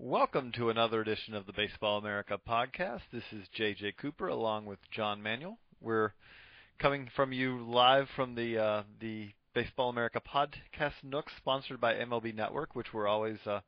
Welcome to another edition of the Baseball America podcast. This is JJ Cooper along with John Manuel. We're coming from you live from the uh, the Baseball America podcast Nook, sponsored by MLB Network, which we're always uh,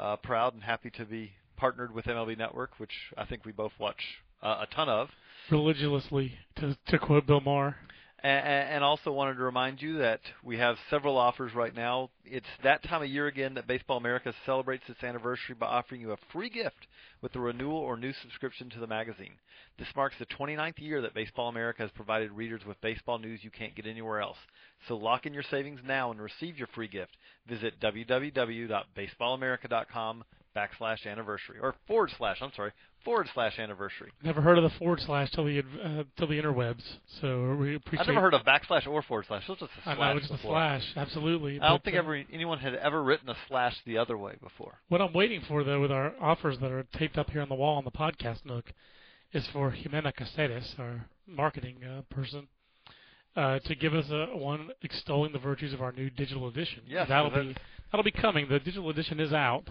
uh, proud and happy to be partnered with MLB Network, which I think we both watch uh, a ton of. Religiously, to, to quote Bill Maher. And, also wanted to remind you that we have several offers right now. It's that time of year again that Baseball America celebrates its anniversary by offering you a free gift with a renewal or new subscription to the magazine. This marks the 29th year that Baseball America has provided readers with baseball news you can't get anywhere else. So lock in your savings now and receive your free gift. Visit www.baseballamerica.com backslash anniversary or forward slash I'm sorry forward slash anniversary. Never heard of the forward slash till the uh, till the interwebs. So we appreciate. I've never heard of backslash or forward slash. It's just a slash. I know, just before. a slash. Absolutely. I don't think uh, ever anyone had ever written a slash the other way before. What I'm waiting for though, with our offers that are taped up here on the wall on the podcast nook, is for Jimena Caceres, our marketing uh, person, uh, to give us a one extolling the virtues of our new digital edition. Yes, that'll be that'll be coming. The digital edition is out.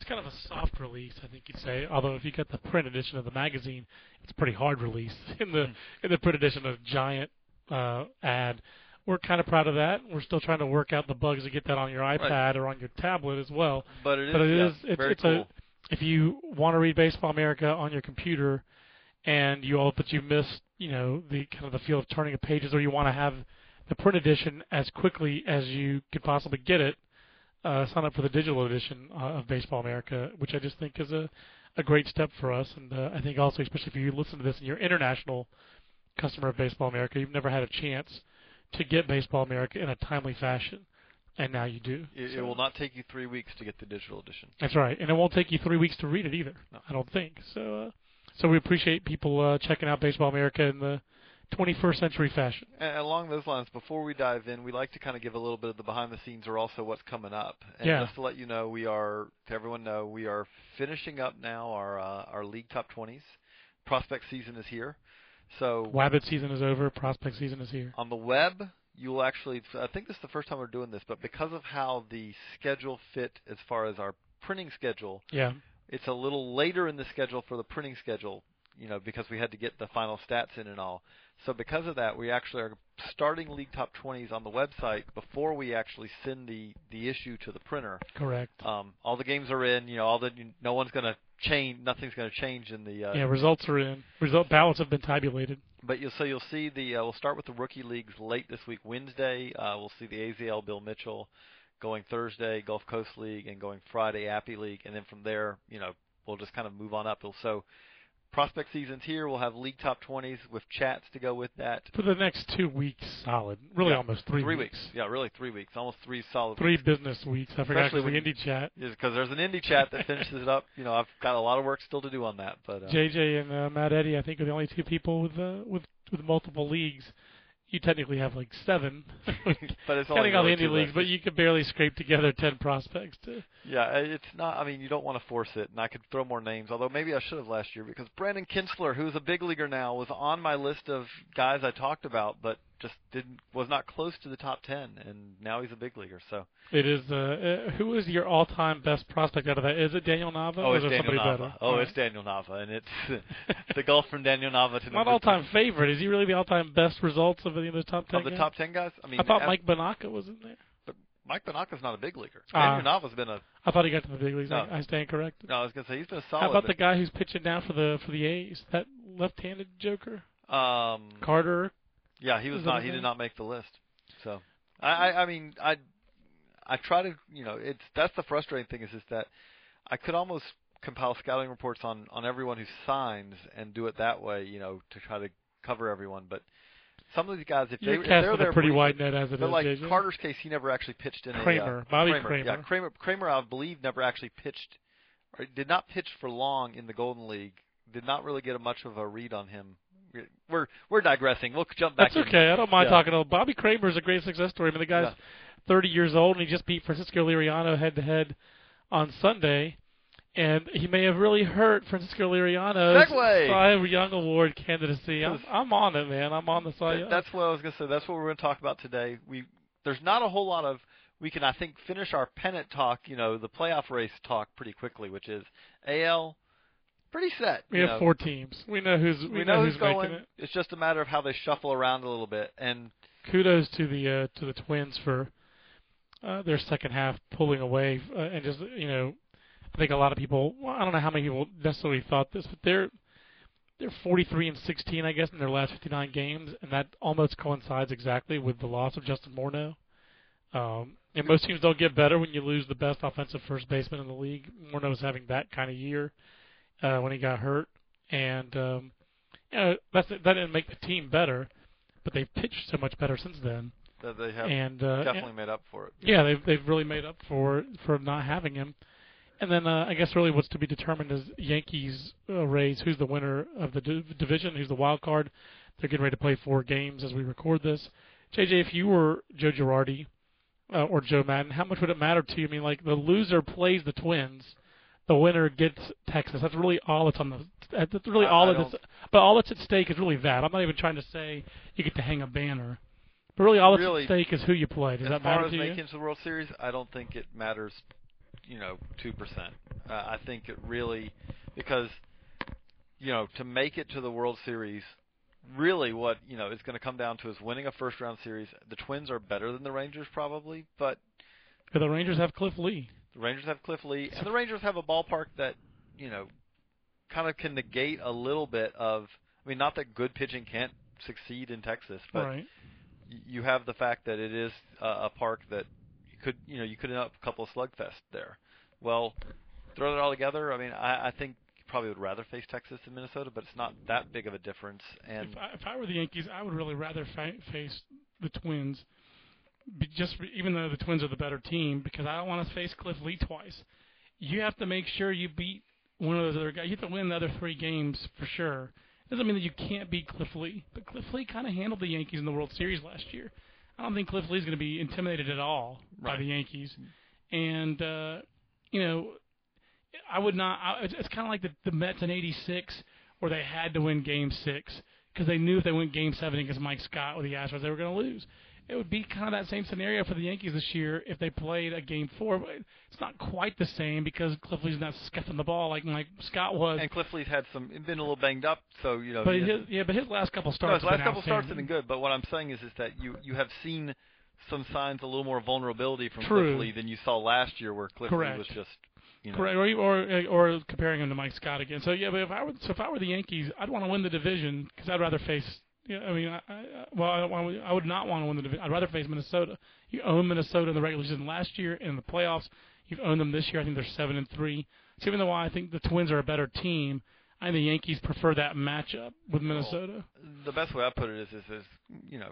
It's kind of a soft release, I think you'd say. Although if you get the print edition of the magazine, it's a pretty hard release. In the in the print edition, a giant uh, ad. We're kind of proud of that. We're still trying to work out the bugs to get that on your iPad or on your tablet as well. But it is, But it yeah, is it's, very it's cool. a if you want to read Baseball America on your computer, and you all but you miss you know the kind of the feel of turning of pages, or you want to have the print edition as quickly as you could possibly get it, uh, sign up for the digital edition uh, of Baseball America, which I just think is a a great step for us, and uh, I think also especially if you listen to this and you're international customer of Baseball America, you've never had a chance to get Baseball America in a timely fashion, and now you do. It, it will not take you three weeks to get the digital edition. that's right, and it won't take you three weeks to read it either. No. I don't think so. Uh, so we appreciate people uh, checking out Baseball America and the 21st century fashion. And along those lines, before we dive in, we like to kind of give a little bit of the behind the scenes or also what's coming up. And Yeah. just to let you know, we are to everyone know we are finishing up now our uh, our league top 20s. Prospect season is here. So Wabbit season is over. Prospect season is here. on the web, you will actually. I think this is the first time we're doing this, but because of how the schedule fit as far as our printing schedule, Yeah, it's a little later in the schedule for the printing schedule, you know, because we had to get the final stats in and all. So because of that, we actually are starting League Top 20s on the website before we actually send the the issue to the printer. correct. Um, all the games are in, you know, all the no one's going to change, nothing's going to change in the. Uh, yeah, results are in. Result ballots have been tabulated. But you'll so you'll see the uh, we'll start with the rookie leagues late this week. Wednesday, uh, we'll see the AZL Bill Mitchell going Thursday Gulf Coast League and going Friday Appy League, and then from there, you know, we'll just kind of move on up. So prospect season's here. We'll have league top 20s with chats to go with that. For the next two weeks, solid. Really, Yeah, almost three, Three weeks. Yeah, really three weeks. Almost three solid Three weeks. business weeks. I forgot Especially the indie chat. Because there's an indie chat that finishes it up. You know, I've got a lot of work still to do on that. But uh, JJ and uh, Matt Eddy, I think, are the only two people with uh, with with multiple leagues. You technically have like seven, but it's only counting all the indie leagues, left. but you could barely scrape together ten prospects. To, Yeah, it's not. I mean, you don't want to force it, and I could throw more names. Although maybe I should have last year because Brandon Kintzler, who's a big leaguer now, was on my list of guys I talked about, but just didn't was not close to the top ten, and now he's a big leaguer. So it is uh, uh, who is your all-time best prospect out of that? Is it Daniel Nava? oh, it's Daniel Nava. better? Oh, All it's Daniel Nava, and it's the golf from Daniel Nava to not all-time favorite. Is he really the all-time best results of any of those top ten? of the guys? top ten guys. I mean, I thought Mike Banaka was in there. Mike Tanaka's not a big leaguer. Ah. Andrew Nava's been a. I thought he got to the big leagues. No. I, I stand corrected. No, I was gonna say he's been a solid. How about the guy who's pitching now for the for the A's? That left-handed Joker, Um, Carter. Yeah, he was not. He did not make the list. So, I, I, I mean, I, I try to, you know, it's that's the frustrating thing is just that I could almost compile scouting reports on on everyone who signs and do it that way, you know, to try to cover everyone. But some of these guys, if they You're if they're there a pretty wide net as it is, But like JJ. Carter's case, he never actually pitched in Cramer, a uh, Bobby Yeah, Cramer. Yeah, Cramer. Cramer, I believe, never actually pitched, or did not pitch for long in the Golden League. Did not really get a much of a read on him. We're we're digressing. We'll jump back. That's in. okay. I don't mind Yeah. talking about Bobby Cramer's a great success story. I mean, the guy's 30 years old and he just beat Francisco Liriano head to head on Sunday. And he may have really hurt Francisco Liriano's! Cy Young Award candidacy. I'm, I'm on it, man. I'm on the Cy Young. That's what I was gonna say. That's what we're gonna talk about today. We there's not a whole lot of we can I think finish our pennant talk. You know, the playoff race talk pretty quickly, which is AL pretty set. we have know. four teams. We know who's we, We know who's who's going. making it. It's just a matter of how they shuffle around a little bit. And Kudos to the uh, to the Twins for uh, their second half pulling away uh, and just you know I think a lot of people well, I don't know how many people necessarily thought this, but they're they're 43 and 16 I guess in their last 59 games, and that almost coincides exactly with the loss of Justin Morneau. Um, and most teams don't get better when you lose the best offensive first baseman in the league. Morneau's having that kind of year uh, when he got hurt, and um, you know that's that didn't make the team better, but they've pitched so much better since then. that they have and uh, definitely made up for it. yeah, they've they've really made up for for not having him. And then uh, I guess really what's to be determined is Yankees uh, Rays. Who's the winner of the div- division? Who's the wild card? They're getting ready to play four games as we record this. JJ, if you were Joe Girardi uh, or Joe Maddon, how much would it matter to you? I mean, like the loser plays the Twins, the winner gets Texas. That's really all that's on the. That's really I- all I that's. But all that's at stake is really that. I'm not even trying to say you get to hang a banner. But really, all that's Really, at stake is who you play. Does as that far matter as to you? making it to the World Series, I don't think it matters. You know, two percent. Uh, I think it really because you know to make it to the World Series, really what you know is going to come down to is winning a first round series. The Twins are better than the Rangers probably, but But the Rangers have Cliff Lee. The Rangers have Cliff Lee, and the Rangers have a ballpark that you know kind of can negate a little bit of. I mean, not that good pitching can't succeed in Texas, but right. you have the fact that it is uh, a park that you could you know you could end up a couple of slugfest there. Well, throw it all together. I mean, I, I think you probably would rather face Texas than Minnesota, but it's not that big of a difference. And If I, if I were the Yankees, I would really rather fa- face the Twins, just even though the Twins are the better team, because I don't want to face Cliff Lee twice. You have to make sure you beat one of those other guys. You have to win the other three games for sure. Doesn't mean that you can't beat Cliff Lee, but Cliff Lee kind of handled the Yankees in the World Series last year. I don't think Cliff Lee's going to be intimidated at all by the Yankees, and uh, you know, I would not. I, it's, it's kind of like the, the Mets in '86, where they had to win Game Six because they knew if they went Game Seven against Mike Scott with the Astros, they were going to lose. It would be kind of that same scenario for the Yankees this year if they played a Game Four. But it's not quite the same because Cliff Lee's not scuffing the ball like Mike Scott was. and Cliff Lee's had some been a little banged up, so you know. but his, yeah, but his last couple starts. no, his last have been couple starts have been good. But what I'm saying is, is that you you have seen some signs a little more vulnerability from True. Cliff Lee than you saw last year, where Cliff Correct. Lee was just you know. Correct, or, or or comparing him to Mike Scott again. So yeah, but if I were so if I were the Yankees, I'd want to win the division because I'd rather face. Yeah, I mean, I, I, well, I, I would- I would not want to win the division. I'd rather face Minnesota. You own Minnesota in the regular season last year and in the playoffs. You've owned them this year. I think they're seven and three. So even though I think the Twins are a better team, I think the Yankees prefer that matchup with Minnesota. the best way I put it is, is, is you know,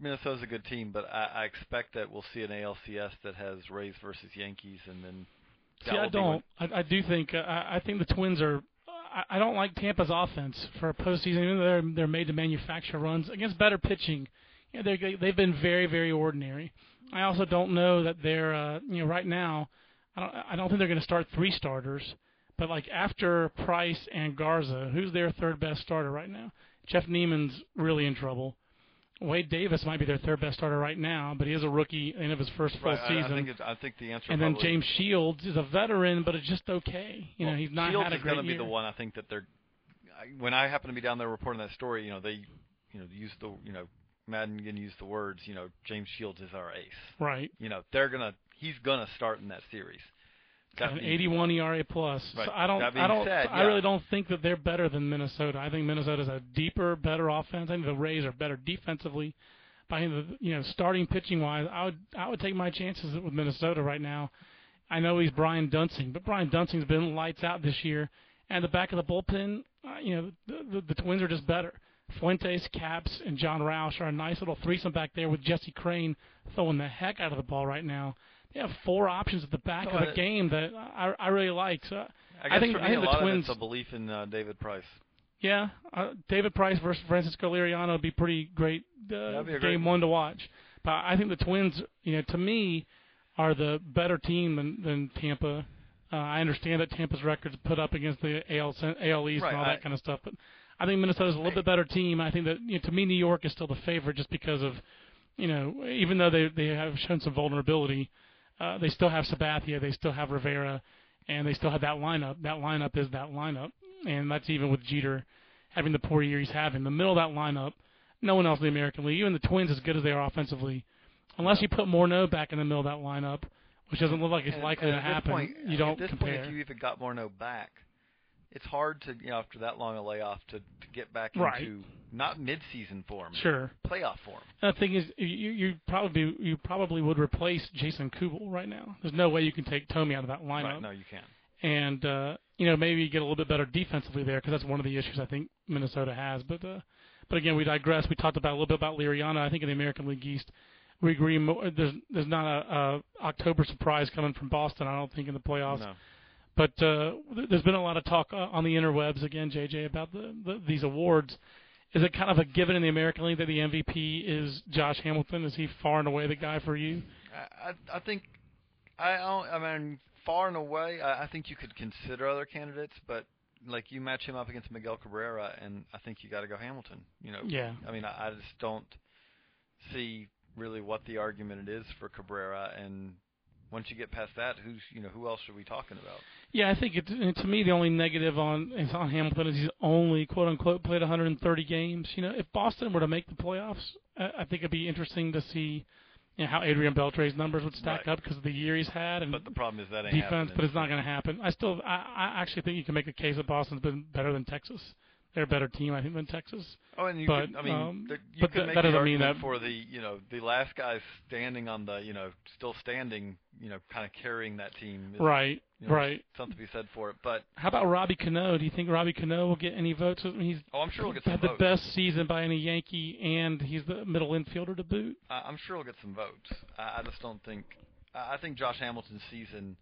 Minnesota's a good team, but I, I expect that we'll see an ALCS that has Rays versus Yankees, and then See, I don't. I, I do think uh, I, I think the Twins are. I, don't like Tampa's offense for a postseason. Even though they're they're made to manufacture runs against better pitching, you know, they they've been very very ordinary. I also don't know that they're uh, you know right now. I don't I don't think they're going to start three starters. But like after Price and Garza, who's their third best starter right now? Jeff Niemann's really in trouble. Wade Davis might be their third best starter right now, but he is a rookie end of his first full right. I- season. I, think it, I think the answer. And then James Shields is a veteran, but it's just okay. You know, he's not Shields had a is going to be the one. I think that they're. I, when I happen to be down there reporting that story, you know, they, you know, use the, you know, Maddon can use the words, you know, James Shields is our ace. Right. You know, they're gonna he's gonna start in that series. That an 81 ERA plus. Right. So I don't, I don't, said, I yeah. really don't think that they're better than Minnesota. I think Minnesota's a deeper, better offense. I think the Rays are better defensively. Think the, you know, starting pitching wise, I would, I would take my chances with Minnesota right now. I know he's Brian Duensing, but Brian Duensing's been lights out this year. And the back of the bullpen, uh, you know, the, the, the Twins are just better. Fuentes, Capps, and Jon Rauch are a nice little threesome back there with Jesse Crain throwing the heck out of the ball right now. They have four options at the back of the I- game that I, I really like. So I guess think for I me think a the lot Twins. of it's a belief in uh, David Price. yeah, uh, David Price versus Francisco Liriano would be pretty great uh, be game great- one to watch. But I think the Twins, you know, to me, are the better team than, than Tampa. Uh, I understand that Tampa's records put up against the AL, AL East Right, and all that I- kind of stuff, but I think Minnesota's a little bit better team. I think that you know, to me, New York is still the favorite just because of, you know, even though they they have shown some vulnerability, uh, Uh, they still have Sabathia, they still have Rivera, and they still have that lineup. That lineup is that lineup, and that's even with Jeter having the poor year he's having. The middle of that lineup, no one else in the American League, even the Twins, as good as they are offensively, unless you put Morneau back in the middle of that lineup, which doesn't look like it's And- likely and to happen, point- you don't at this compare. Point, if you even got Morneau back, it's hard to you know after that long a layoff to, to get back Right. into not mid-season form, sure. playoff form. And the thing is, you you probably you probably would replace Jason Kubel right now. There's no way you can take Thome out of that lineup. Right? No, you can't. and uh, you know maybe get a little bit better defensively there because that's one of the issues I think Minnesota has. But uh, but again, we digress. We talked about a little bit about Liriano. I think in the American League East, we agree. Mo- there's there's not a, a October surprise coming from Boston. I don't think in the playoffs. No. But uh, there's been a lot of talk uh, on the interwebs again, JJ, about the, the these awards. Is it kind of a given in the American League that the MVP is Josh Hamilton? Is he far and away the guy for you? I I I think I don't, I mean far and away I, I think you could consider other candidates, but like you match him up against Miguel Cabrera, and I think you got to go Hamilton. You know. Yeah. I mean I, I just don't see really what the argument it is for Cabrera, and once you get past that, who's you know who else are we talking about? Yeah, I think it, to me the only negative on is on Hamilton is he's only quote unquote played 130 games. You know, if Boston were to make the playoffs, I, I think it'd be interesting to see you know, how Adrian Beltre's numbers would stack Right. up because of the year he's had and But the problem is that ain't defense. happening. But it's not going to happen. I still, I, I actually think you can make a case that Boston's been better than Texas. They're a better team, I think, than Texas. Oh, and you But, could, I mean, um, the, you but could that- make that doesn't mean that- for the, you know, the last guy standing on the, you know, still standing, you know, kind of carrying that team. Is, Right, you know, right. Something to be said for it. But How about Robbie Cano? Do you think Robbie Cano will get any votes? I mean, he's oh, I'm sure he'll get had some the best season by any Yankee, and he's the middle infielder to boot. I'm sure he'll get some votes. I, I just don't think. I I think Josh Hamilton's season.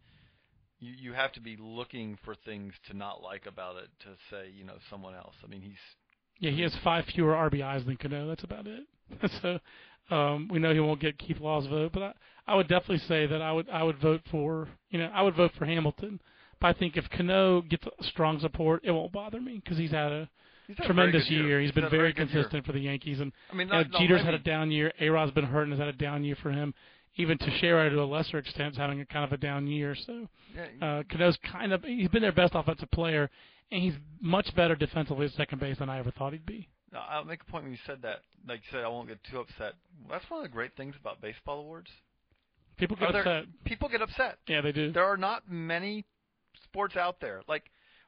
You you have to be looking for things to not like about it to say, you know, someone else. I mean, he's Yeah, he has five fewer RBIs than Cano. That's about it. so um, we know he won't get Keith Law's vote, but I, I would definitely say that I would I would vote for you know I would vote for Hamilton. But I think if Cano gets strong support, it won't bother me because he's had a he's had very tremendous good year. He's been had a very good year. consistent for the Yankees, and I mean, you know, not, not Jeter's had a down year. A Rod's been hurt and has had a down year for him. Even Teixeira, to a lesser extent, is having a kind of a down year. So uh, Cano's kind of he's been their best offensive player, and he's much better defensively at second base than I ever thought he'd be. No, I'll make a point when you said that. Like you said, I won't get too upset. That's one of the great things about baseball awards. People get there- upset. People get upset. Yeah, they do. There are not many sports out there. Like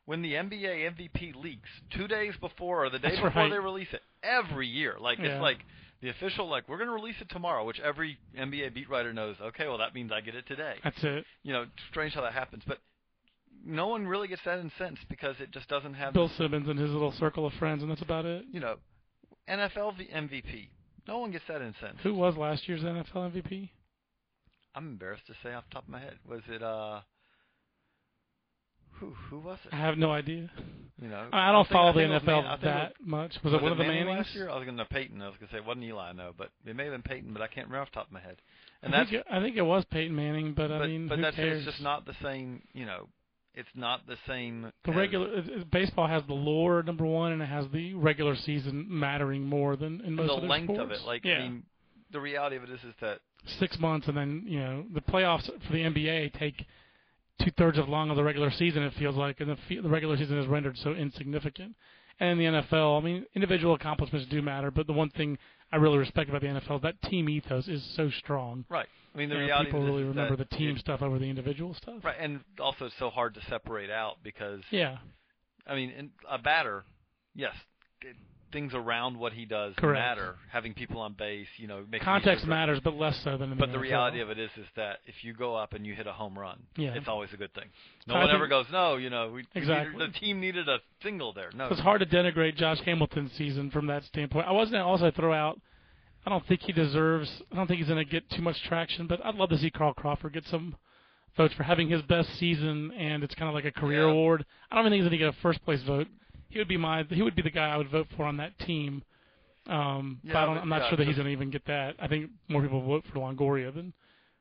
when the NBA MVP leaks two days before or the day That's before right. they release it every year. Like Yeah. it's like the official like we're going to release it tomorrow, which every NBA beat writer knows. Okay, well that means I get it today. That's it. You know, strange how that happens, but no one really gets that incensed because it just doesn't have Bill Simmons and his little circle of friends, and that's about it. you know NFL v- MVP. No one gets that incensed. Who was last year's NFL MVP? I'm embarrassed to say off the top of my head. Was it uh who who was it? I have no idea. You know, I I don't think- follow I think the NFL Man- it that much. Was, it one of the Manning Mannings? last year? I was going to Peyton. I was going to say it wasn't Eli, no, but it may have been Peyton, but I can't remember off the top of my head. And I that's think it, I think it was Peyton Manning, but, but, I mean, but who that's cares? it's just not the same. You know, it's not the same. the regular it- it- baseball has the lore number one, and it has the regular season mattering more than in most the other length sports. of it. Like yeah. I mean, the reality of it is is that six months, and then you know the playoffs for the NBA take two thirds of long of the regular season. It feels like, and the, fe- the regular season is rendered so insignificant. And in the NFL, I mean, individual accomplishments do matter, but the one thing I really respect about the NFL is that team ethos is so strong. Right. I mean, the You know, reality people of really remember the team it- stuff over the individual stuff. Right, and also it's so hard to separate out because Yeah. I mean, in, a batter, yes, things around what he does Correct. matter. Having people on base, you know, Context matters, but less so than But the the reality of it is, is that if you go up and you hit a home run, Yeah. it's always a good thing. No I one ever goes, no, you know, we, we Exactly. needed, the team needed a single there. No, It's hard to denigrate Josh Hamilton's season from that standpoint. I wasn't also throw out. I don't think he deserves. I don't think he's going to get too much traction, but I'd love to see Carl Crawford get some votes for having his best season, and it's kind of like a career Yeah. award. I don't even think he's going to get a first place vote. He would be my. He would be the guy I would vote for on that team. Um, but Yeah, I don't, I'm not yeah, sure that he's going to even get that. I think more people vote for Longoria than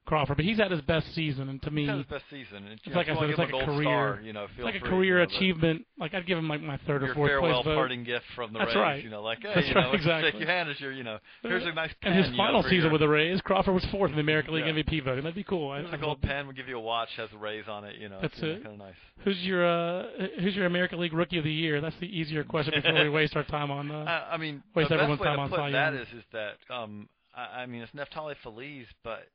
Crawford, but he's had his best season, and to me, He's had his best season. You know, like I said, it's like a career- Star, you know, it's feel like a career you know, achievement. Like I'd give him like my third or fourth farewell place vote. parting gift from the That's Rays, right. you know, like, hey, That's you know, right, exactly. shake your hand as your, you know, here's a nice pen. And his you know, final season your- with the Rays, Crawford was fourth in the American League Yeah. MVP voting. That'd be cool. I- Here's a gold pen. We'll give you a watch. Has the Rays on it. You know, That's it. Kind of nice. Who's your uh, Who's your American League Rookie of the Year? That's the easier question before we waste our time on. Uh, Uh, I mean, waste everyone's time on Cy is is that um, I, I mean it's Neftali Feliz, but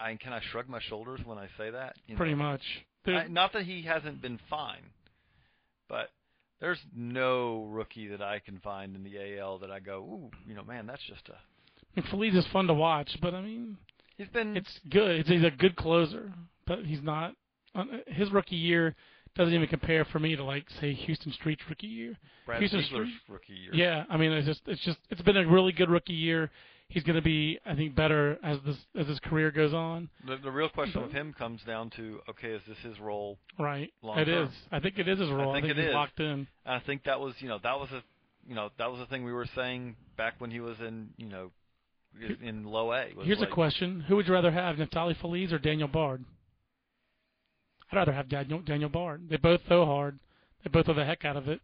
I can I shrug my shoulders when I say that. Pretty know? much. I, not that he hasn't been fine, but there's no rookie that I can find in the AL that I go, ooh, you know, man, that's just a. I mean, Feliz is fun to watch, but I mean, He's been. it's good. It's, he's a good closer, but he's not. His rookie year doesn't even compare for me to like say Huston Street's rookie year. Brad Huston Street- rookie year. Yeah, I mean, it's just it's just it's been a really good rookie year. He's going to be, I think, better as this as his career goes on. The, the real question with mm-hmm. him comes down to, okay, is this his role? Right. It term. is. I think it is his role. I think it he's is. locked in. And I think that was, you know, that was a, you know, that was a thing we were saying back when he was in, you know, in- low A. Here's like, a question: Who would you rather have, Neftali Feliz or Daniel Bard? I'd rather have Daniel Daniel Bard. They both throw hard. They both throw the heck out of it.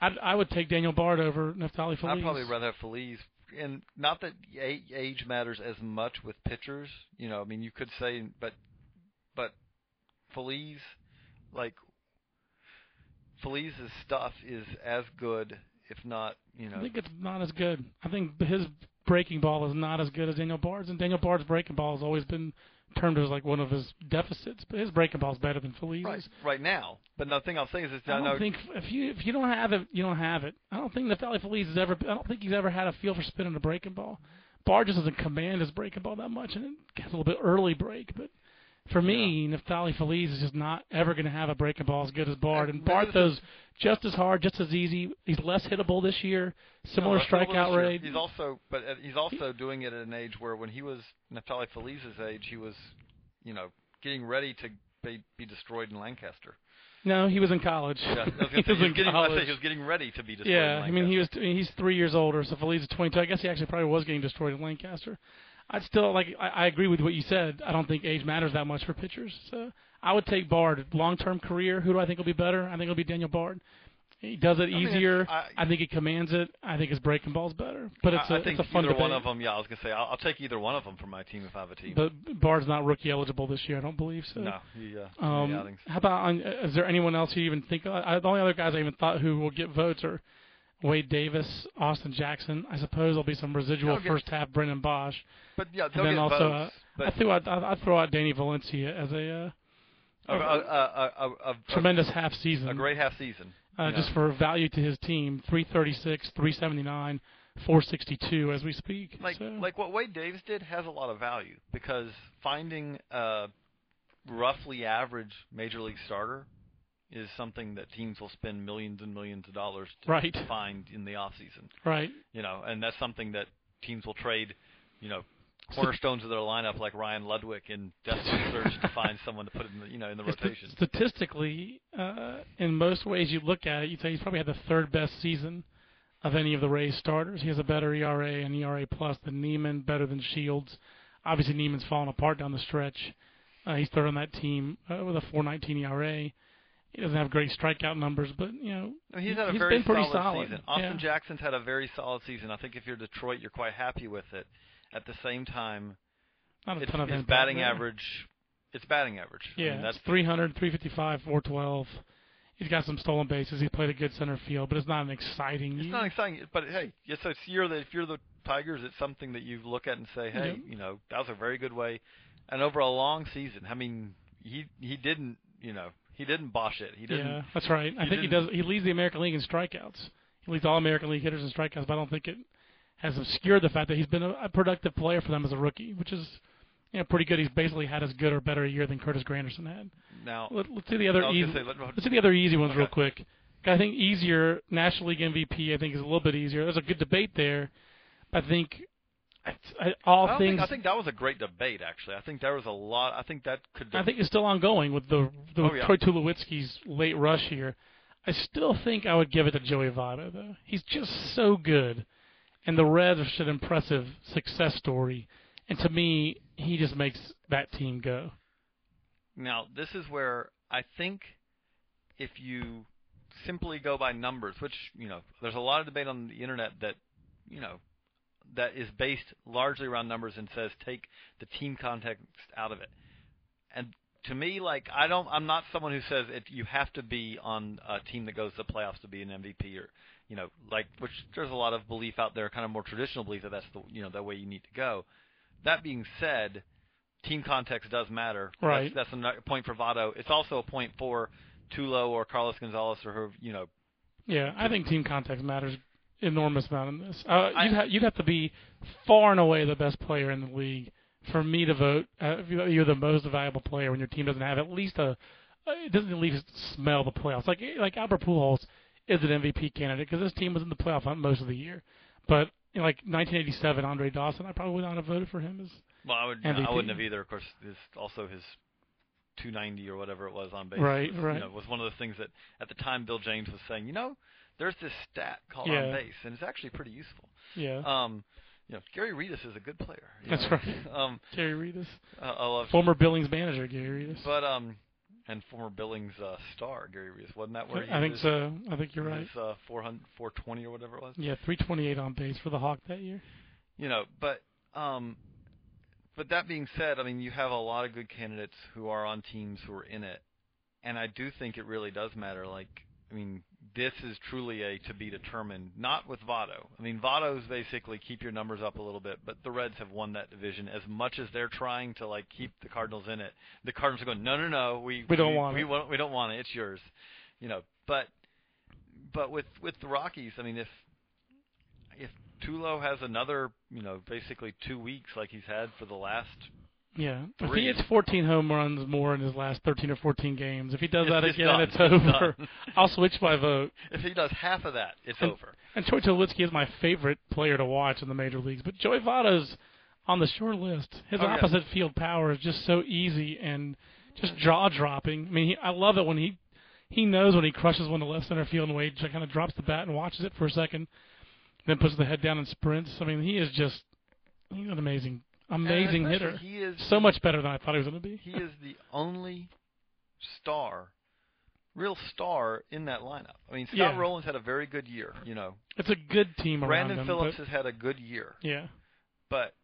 I'd, I would take Daniel Bard over Neftali Feliz. I'd probably rather have Feliz, and not that age matters as much with pitchers. You know, I mean, you could say, but, but Feliz, like, Feliz's stuff is as good, if not, you know, I think it's not as good. I think his breaking ball is not as good as Daniel Bard's, and Daniel Bard's breaking ball has always been termed as like one of his deficits. But his breaking ball is better than Feliz's. right right now. But the thing I'll say is, I I don't know think if you if you don't have it, you don't have it. I don't think Neftali Feliz has ever. I don't think he's ever had a feel for spinning a breaking ball. Bard just doesn't command his breaking ball that much, and it gets a little bit early break. But for me, Neftali Feliz is just not ever going to have a breaking ball as good as Bard. And maybe Bard this throws just as hard, just as easy. He's less hittable this year. Similar No, that's a little strikeout rate. He's also, but uh, he's also doing it at an age where when he was Neftali Feliz's age, he was, you know, getting ready to be, be destroyed in Lancaster. No, he was in college. Yeah, I was gonna he say, was he was getting, college. he was getting ready to be destroyed. Yeah, I mean he was I mean, he's three years older, so Feliz is 22. I guess he actually probably was getting destroyed in Lancaster. I'd still like I, I agree with what you said. I don't think age matters that much for pitchers. So I would take Bard. Long term career, who do I think will be better? I think it'll be Daniel Bard. He does it mean, easier. it's- I, I- think he commands it. I think his breaking ball's better. But it's a I, I think it's a fun either debate. one of them. Yeah, I was gonna say I'll, I'll take either one of them for my team if I have a team. But Bard's not rookie eligible this year. I don't believe so. no, he, uh, Um, outings. how about on? Is there anyone else you even think? I, the only other guys I even thought who will get votes are Wade Davis, Austin Jackson. I suppose there'll be some residual get- first half Brennan Boesch, But yeah, and they'll then get also votes. uh, I threw out I, I'd throw out Danny Valencia as a, uh, a, a, a, tremendous half season, a great half season. uh, you just for value to his team. 336, 379, 462 as we speak. like so, like what Wade Davis did has a lot of value because finding a roughly average major league starter is something that teams will spend millions and millions of dollars to Right. find in the off season. right. You know, and that's something that teams will trade, you know, cornerstones of their lineup like Ryan Ludwick in desperate search to find someone to put in the you know in the rotation. Statistically, uh, in most ways you look at it, you'd say he's probably had the third best season of any of the Rays starters. He has a better ERA and ERA plus than Niemann, better than Shields. Obviously, Niemann's fallen apart down the stretch. Uh, he's third on that team uh, with a 4.19 ERA. He doesn't have great strikeout numbers, but you know mean, he's had a he's very been pretty solid, solid. season. Austin yeah. Jackson's had a very solid season. I think if you're Detroit, you're quite happy with it. At the same time, Not a ton of impact batting there. average. It's batting average. I Yeah, mean, that's it's 300, 355, 412. He's got some stolen bases. He played a good center field, but it's not an exciting. It's year. not exciting, but hey, yes, it's you're the if you're the Tigers, it's something that you look at and say, hey, Yep. you know, that was a very good way, and over a long season. I mean, he he didn't, you know, he didn't bosh it. He didn't. Yeah, that's right. I think he does. He leads the American League in strikeouts. He leads all American League hitters in strikeouts, but I don't think it has obscured the fact that he's been a, a productive player for them as a rookie, which is you know pretty good. He's basically had as good or better a year than Curtis Granderson had. Now, Let, let's see the other easy. say, let- let's see the other easy ones real quick. I think easier National League MVP. I think is a little bit easier. There's a good debate there. I think I, I, all I, things. think, I think that was a great debate. Actually, I think there was a lot. I think that could. Be I think it's still ongoing with the, the Oh, yeah. Troy Tulowitzki's late rush here. I still think I would give it to Joey Votto though. He's just so good, and the Reds are such an impressive success story. And to me, he just makes that team go. Now, this is where I think if you simply go by numbers, which, you know, there's a lot of debate on the internet that, you know, that is based largely around numbers and says take the team context out of it. And to me, like I don't, I'm not someone who says you have to be on a team that goes to the playoffs to be an MVP or, you know, like which there's a lot of belief out there, kind of more traditional belief that that's the, you know, the way you need to go. That being said, team context does matter. Right. That's, that's a point for Votto. It's also a point for Tulo or Carlos Gonzalez or who, you know, Yeah, I think team context matters enormous amount in this. Uh, you'd, ha- you'd have to be far and away the best player in the league for me to vote. Uh, you- you're the most valuable player when your team doesn't have at least a, uh, it doesn't at least smell the playoffs. Like like Albert Pujols is an MVP candidate because this team was in the playoff hunt most of the year. But in like 1987, Andre Dawson, I probably would not have voted for him as well, I would, MVP. I wouldn't have either. Of course, his also his 290 or whatever it was on base. Right, was, right. You know, was one of the things that at the time Bill James was saying, you know, there's this stat called Yeah. on base, and it's actually pretty useful. yeah. Um, you know, Gary Redus is a good player. That's know. right. Um, Gary Redus, I I love, former Billings manager Gary Reedus. but um, and former Billings uh, star Gary Redus wasn't that where he I think so. I think you're right. his, uh, 400, 420 or whatever it was. Yeah, 328 on base for the Hawk that year. you know, but um, but that being said, I mean, you have a lot of good candidates who are on teams who are in it, and I do think it really does matter. Like, I mean, this is truly a to be determined, not with Votto. I mean, Votto's basically keep your numbers up a little bit, but the Reds have won that division as much as they're trying to like keep the Cardinals in it. The Cardinals are going, no, no, no, we We don't want we it." want we don't want it. It's yours, you know. But but with with the Rockies, I mean, if if Tulo has another, you know, basically two weeks like he's had for the last, Yeah. If Three. he hits 14 home runs more in his last 13 or 14 games, if he does It's- that again, done. it's over. I'll switch my vote. if he does half of that, it's And- over. And Troy Tulowitzki is my favorite player to watch in the major leagues, but Joey Votto's on the short list. His Oh, yeah. opposite field power is just so easy and just jaw dropping. I mean, he, I love it when he he knows when he crushes one to left center field and Wade kind of drops the bat and watches it for a second, then puts the head down and sprints. I mean, he is just he's an amazing amazing hitter. He is So much better than I thought he was going to be. He is the only star, real star in that lineup. I mean, Scott Yeah. Rolen's had a very good year. You know, It's a good team around Brandon. Phillips has had a good year, yeah, but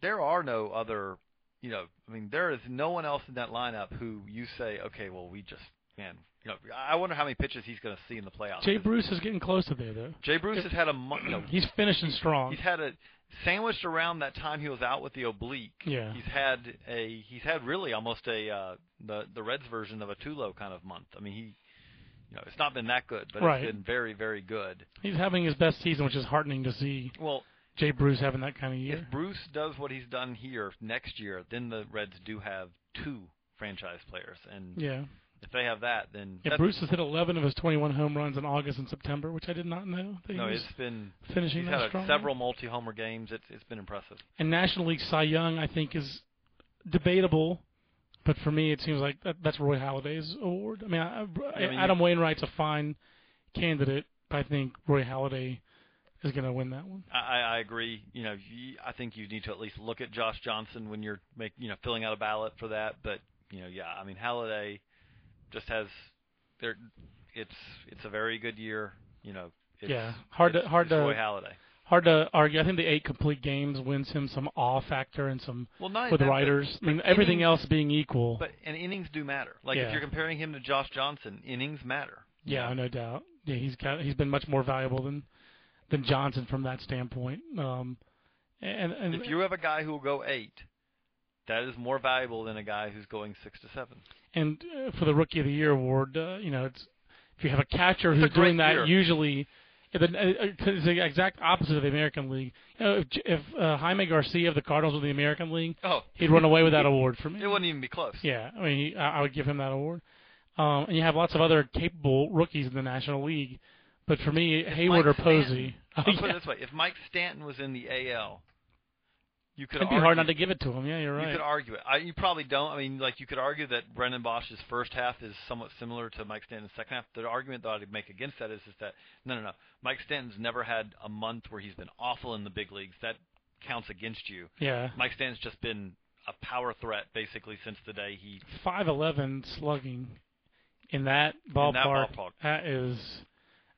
there are no other. You know, I mean, there is no one else in that lineup who you say, okay, well, we just man. You know, I wonder how many pitches he's going to see in the playoffs. Jay Bruce is getting close to there though. Jay Bruce has had a month. You know, He's finishing strong. he's had a sandwiched around that time he was out with the oblique. Yeah. He's had a he's had really almost a uh the the Reds version of a Tulo kind of month. I mean he you know, it's not been that good, but Right. it's been very very good. He's having his best season, which is heartening to see. Well, Jay Bruce having that kind of year. if Bruce does what he's done here next year, then the Reds do have two franchise players and Yeah. If they have that then Yeah, Bruce has hit 11 of his 21 home runs in August and September, which I did not know. That no, it's been finishing he's had several multi-homer games. It's it's been impressive. And National League Cy Young, I think, is debatable, but for me, it seems like that, that's Roy Halladay's award. I mean, I, I, I mean, Adam Wainwright's a fine candidate, but I think Roy Halladay is going to win that one. I, I agree. You know, you, I think you need to at least look at Josh Johnson when you're make you know filling out a ballot for that. But you know, yeah, I mean Halladay just has there. It's it's a very good year. You know, it's, Yeah, hard to- hard to- Roy Halladay. Hard to argue. I think the eight complete games wins him some awe factor and some Well, not with that, writers. I mean, everything innings- else being equal. But and innings do matter. Like Yeah. if you're comparing him to Josh Johnson, innings matter. Yeah, no doubt. Yeah, he's got he's been much more valuable than than Johnson from that standpoint. Um, and, and if you have a guy who will go eight, that is more valuable than a guy who's going six to seven. And uh, for the Rookie of the Year award, uh, you know, it's if you have a catcher It's who's a doing that, year. usually the, uh, it's the exact opposite of the American League. You know, if, if uh, Jaime Garcia of the Cardinals were the American League, Oh, he'd run away with that award for me. It wouldn't even be close. Yeah, I mean, he, I I would give him that award. Um, and you have lots of other capable rookies in the National League, but for me, Heyward Mike or Posey. I'll Oh, put it this way: if Mike Stanton was in the AL, you could It'd be argue, hard not to give it to him. Yeah, you're right. You could argue it. I, you probably don't. I mean, like you could argue that Brennan Boesch's first half is somewhat similar to Mike Stanton's second half. The argument that I'd make against that is, is that no, no, no. Mike Stanton's never had a month where he's been awful in the big leagues. That counts against you. yeah, Mike Stanton's just been a power threat basically since the day he. five eleven slugging in that ballpark. In that ballpark. ballpark. that is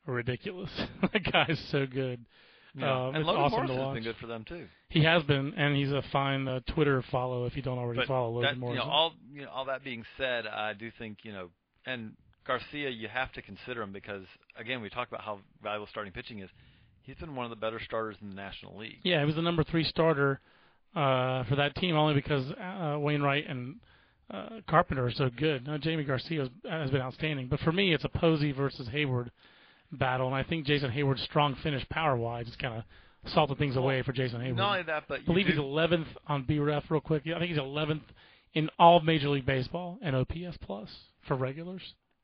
ridiculous. that guy's so good. Know, Um, and Logan awesome Morris has been good for them too. He has been, and he's a fine uh, Twitter follow if you don't already But follow Logan that, you know, all you know, all that being said, I do think you know, and Garcia, you have to consider him because again, we talk about how valuable starting pitching is. He's been one of the better starters in the National League. Yeah, he was the number three starter uh, for that team only because uh, Wainwright and uh, Carpenter are so good. Now, Jamie Garcia has, has been outstanding, but for me, it's a Posey versus Heyward battle, and I think Jason Heyward's strong finish power wise is kind of salted things away for Jason Heyward. Not only that, but I believe you he's 11th on BREF real quick. I think he's 11th in all Major League Baseball and OPS plus for regulars.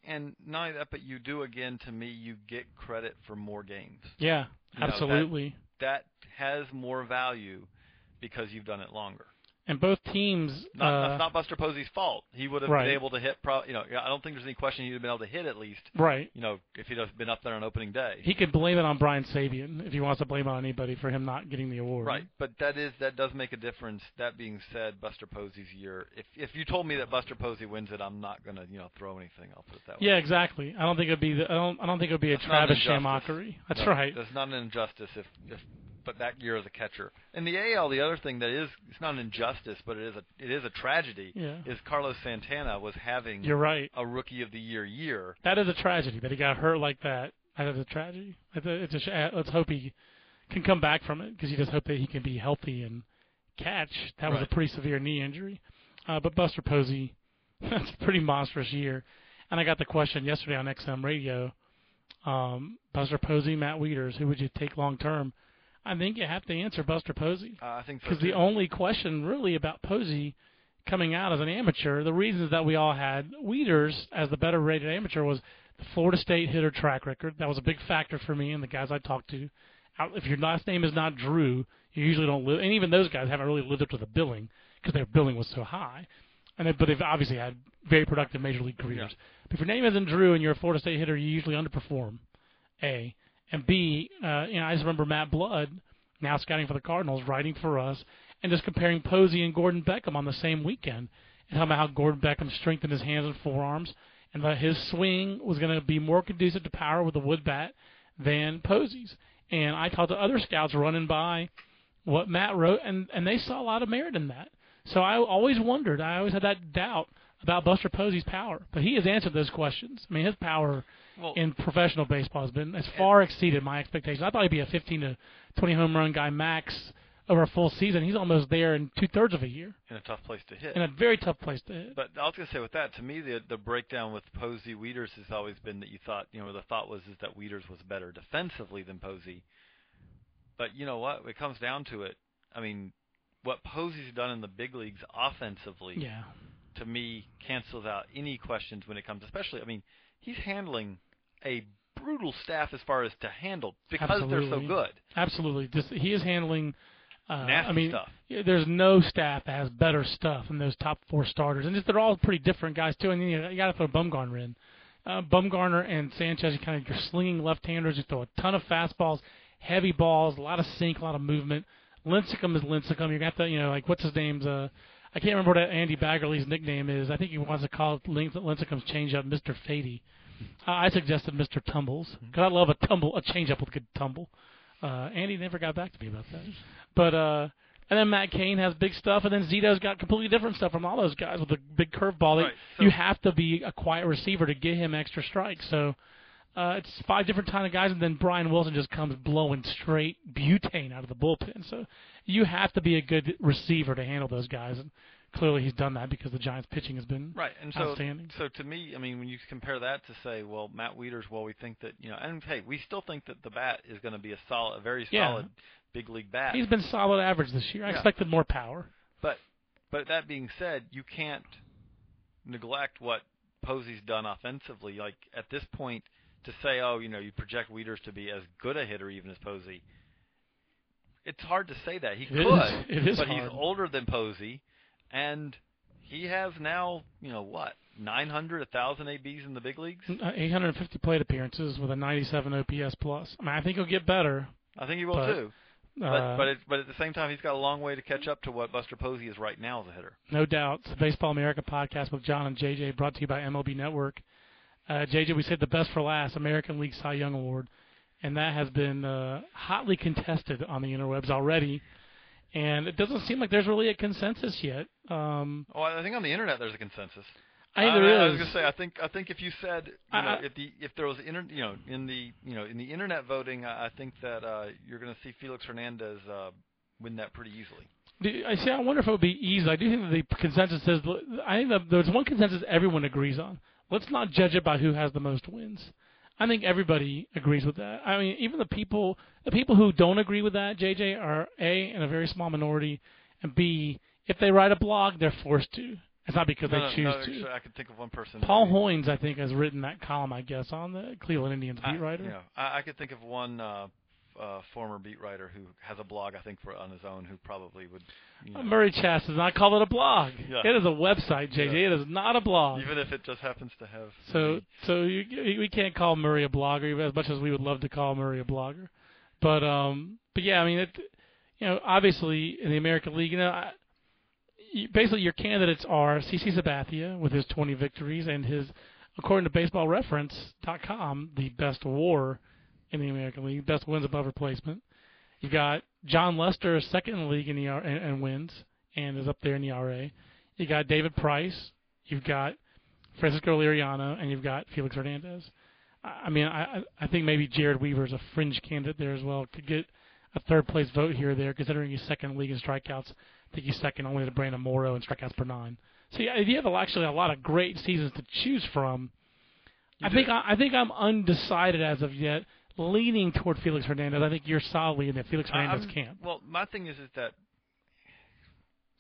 and not only that, but you do again. To me, you get credit for more games. Yeah, You know, that- absolutely. That has more value because you've done it longer. And both teams. Not, uh, that's not Buster Posey's fault. He would have Right. been able to hit. Pro, you know, I don't think there's any question he'd have been able to hit at least. right. You know, if he'd have been up there on opening day. He could blame it on Brian Sabean if he wants to blame it on anybody for him not getting the award. Right, but that is that does make a difference. That being said, Buster Posey's year. If if you told me that Buster Posey wins it, I'm not gonna you know throw anything. I'll put it that way. Yeah, exactly. I don't think it'd be. The, I don't. I don't think it'd be a That's an Travis. Shamockery. That's No, right. That's not an injustice if if but that year as a catcher. In the AL, the other thing that is it's not an injustice, but it is a it is a tragedy. Yeah. Is Carlos Santana was having You're right. a rookie of the year year. That is a tragedy that he got hurt like that. That is a tragedy. It's a, it's a uh, let's hope he can come back from it because you just hope that he can be healthy and catch. That was Right. a pretty severe knee injury. Uh, but Buster Posey, that's a pretty monstrous year. And I got the question yesterday on XM Radio. Um, Buster Posey, Matt Wieters, who would you take long term? I think you have to answer Buster Posey. Uh, I think so Because the only question really about Posey coming out as an amateur, the reasons that we all had Wieters as the better rated amateur was the Florida State hitter track record. That was a big factor for me and the guys I talked to. If your last name is not Drew, you usually don't live, and even those guys haven't really lived up to the billing because their billing was so high. And they, but they've obviously had very productive major league careers. But if your name isn't Drew and you're a Florida State hitter, you usually underperform. A and B, uh, you know, I just remember Matt Blood, now scouting for the Cardinals, writing for us, and just comparing Posey and Gordon Beckham on the same weekend, and talking about how Gordon Beckham strengthened his hands and forearms, and that his swing was going to be more conducive to power with a wood bat than Posey's. And I talked to other scouts running by what Matt wrote, and and they saw a lot of merit in that. So I always wondered, I always had that doubt about Buster Posey's power, but he has answered those questions. I mean, his power Well, in professional baseball has been has far exceeded my expectations. I thought he'd be a 15 to 20 home run guy max over a full season. He's almost there in two thirds of a year, in a tough place to hit. in a very tough place to hit. But I was to say with that, to me, the the breakdown with Posey Wieters has always been that you thought, you know, the thought was is that Wieters was better defensively than Posey. But you know what? When it comes down to it, I mean, what Posey's done in the big leagues offensively, yeah, to me, cancels out any questions when it comes. Especially, I mean, he's handling a brutal staff as far as to handle because they're so good. absolutely. Just he is handling. Uh, Nasty I mean, stuff. there's no staff that has better stuff than those top four starters, and just, they're all pretty different guys too. And you, you got to throw Bumgarner in. Uh, Bumgarner and Sanchez, you kind of you're slinging left-handers. You throw a ton of fastballs, heavy balls, a lot of sink, a lot of movement. Lincecum is Lincecum. You got the you know like what's his name's uh I can't remember what Andy Baggarly's nickname is. I think he wants to call Linc- Lincecum's changeup Mr. Fady. I suggested Mr. Tumbles because I love a tumble, a changeup with a good tumble. Uh, Andy never got back to me about that. But uh, and then Matt Cain has big stuff, and then Zito's got completely different stuff from all those guys with a big curveball. Right, so- you have to be a quiet receiver to get him extra strikes. So Uh, it's five different kind of guys, and then Brian Wilson just comes blowing straight butane out of the bullpen. So you have to be a good receiver to handle those guys, and clearly he's done that because the Giants' pitching has been Right, and so outstanding. so to me, I mean, when you compare that to say, well, Matt Wieters, well, we think that you know, and hey, we still think that the bat is going to be a solid, a very Yeah. solid big league bat. He's been solid average this year. I Yeah. expected more power. But but that being said, you can't neglect what Posey's done offensively. Like at this point, to say, oh, you know, you project Wieters to be as good a hitter even as Posey. It's hard to say that he It could, is. It is but hard. he's older than Posey, and he has now, you know, what 900, 1,000 ABs in the big leagues. Uh, 850 plate appearances with a 97 OPS plus. I mean, I think he'll get better. I think he will But, too. But Uh, but it, but at the same time, he's got a long way to catch up to what Buster Posey is right now as a hitter. No doubt. It's the Baseball America podcast with John and JJ, brought to you by MLB Network. Uh, JJ, we said the best for last, American League Cy Young Award, and that has been uh, hotly contested on the interwebs already. And it doesn't seem like there's really a consensus yet. Um, Oh, I think on the internet there's a consensus. I think there I was gonna say, I think I think if you said, you I- know, if the if there was inter, you know, in the you know in the internet voting, I I think that uh, you're going to see Felix Hernandez uh, win that pretty easily. I see. I wonder if it would be easy. I do think that the consensus is. I think that there's one consensus everyone agrees on. Let's not judge it by who has the most wins. I think everybody agrees with that. I mean, even the people, the people who don't agree with that, JJ, are a in a very small minority, and b if they write a blog, they're forced to. It's not because No, they choose no, to. actually, I could think of one person. Paul Hoynes, I think, has written that column, I guess, on the Cleveland Indians I, beat writer. You know, I, I could think of one uh, uh, former beat writer who has a blog, I think, for on his own, who probably would. You know, Uh, Murray Chass does not call it a blog. Yeah. It is a website, JJ. Yeah. It is not a blog. even if it just happens to have. So, so you, we can't call Murray a blogger even as much as we would love to call Murray a blogger. But, um, but yeah, I mean, it, you know, obviously in the American League, you know, I, you, basically your candidates are CC Sabathia with his 20 victories and his, according to BaseballReference.com, the best WAR in the American League, best wins above replacement. You've got Jon Lester, second in the league in ER, and, and wins, and is up there in the ERA. You got David Price. You've got Francisco Liriano, and you've got Felix Hernandez. I I mean, I I think maybe Jered Weaver is a fringe candidate there as well. Could get a third place vote here or there, considering he's second in league in strikeouts. I think he's second only to Brandon Morrow in strikeouts per nine. So yeah, you have actually a lot of great seasons to choose from. I think I, I think I'm undecided as of yet, leaning toward Felix Hernandez. I think you're solidly in the Felix Hernandez I'm- camp. Well, my thing is is that,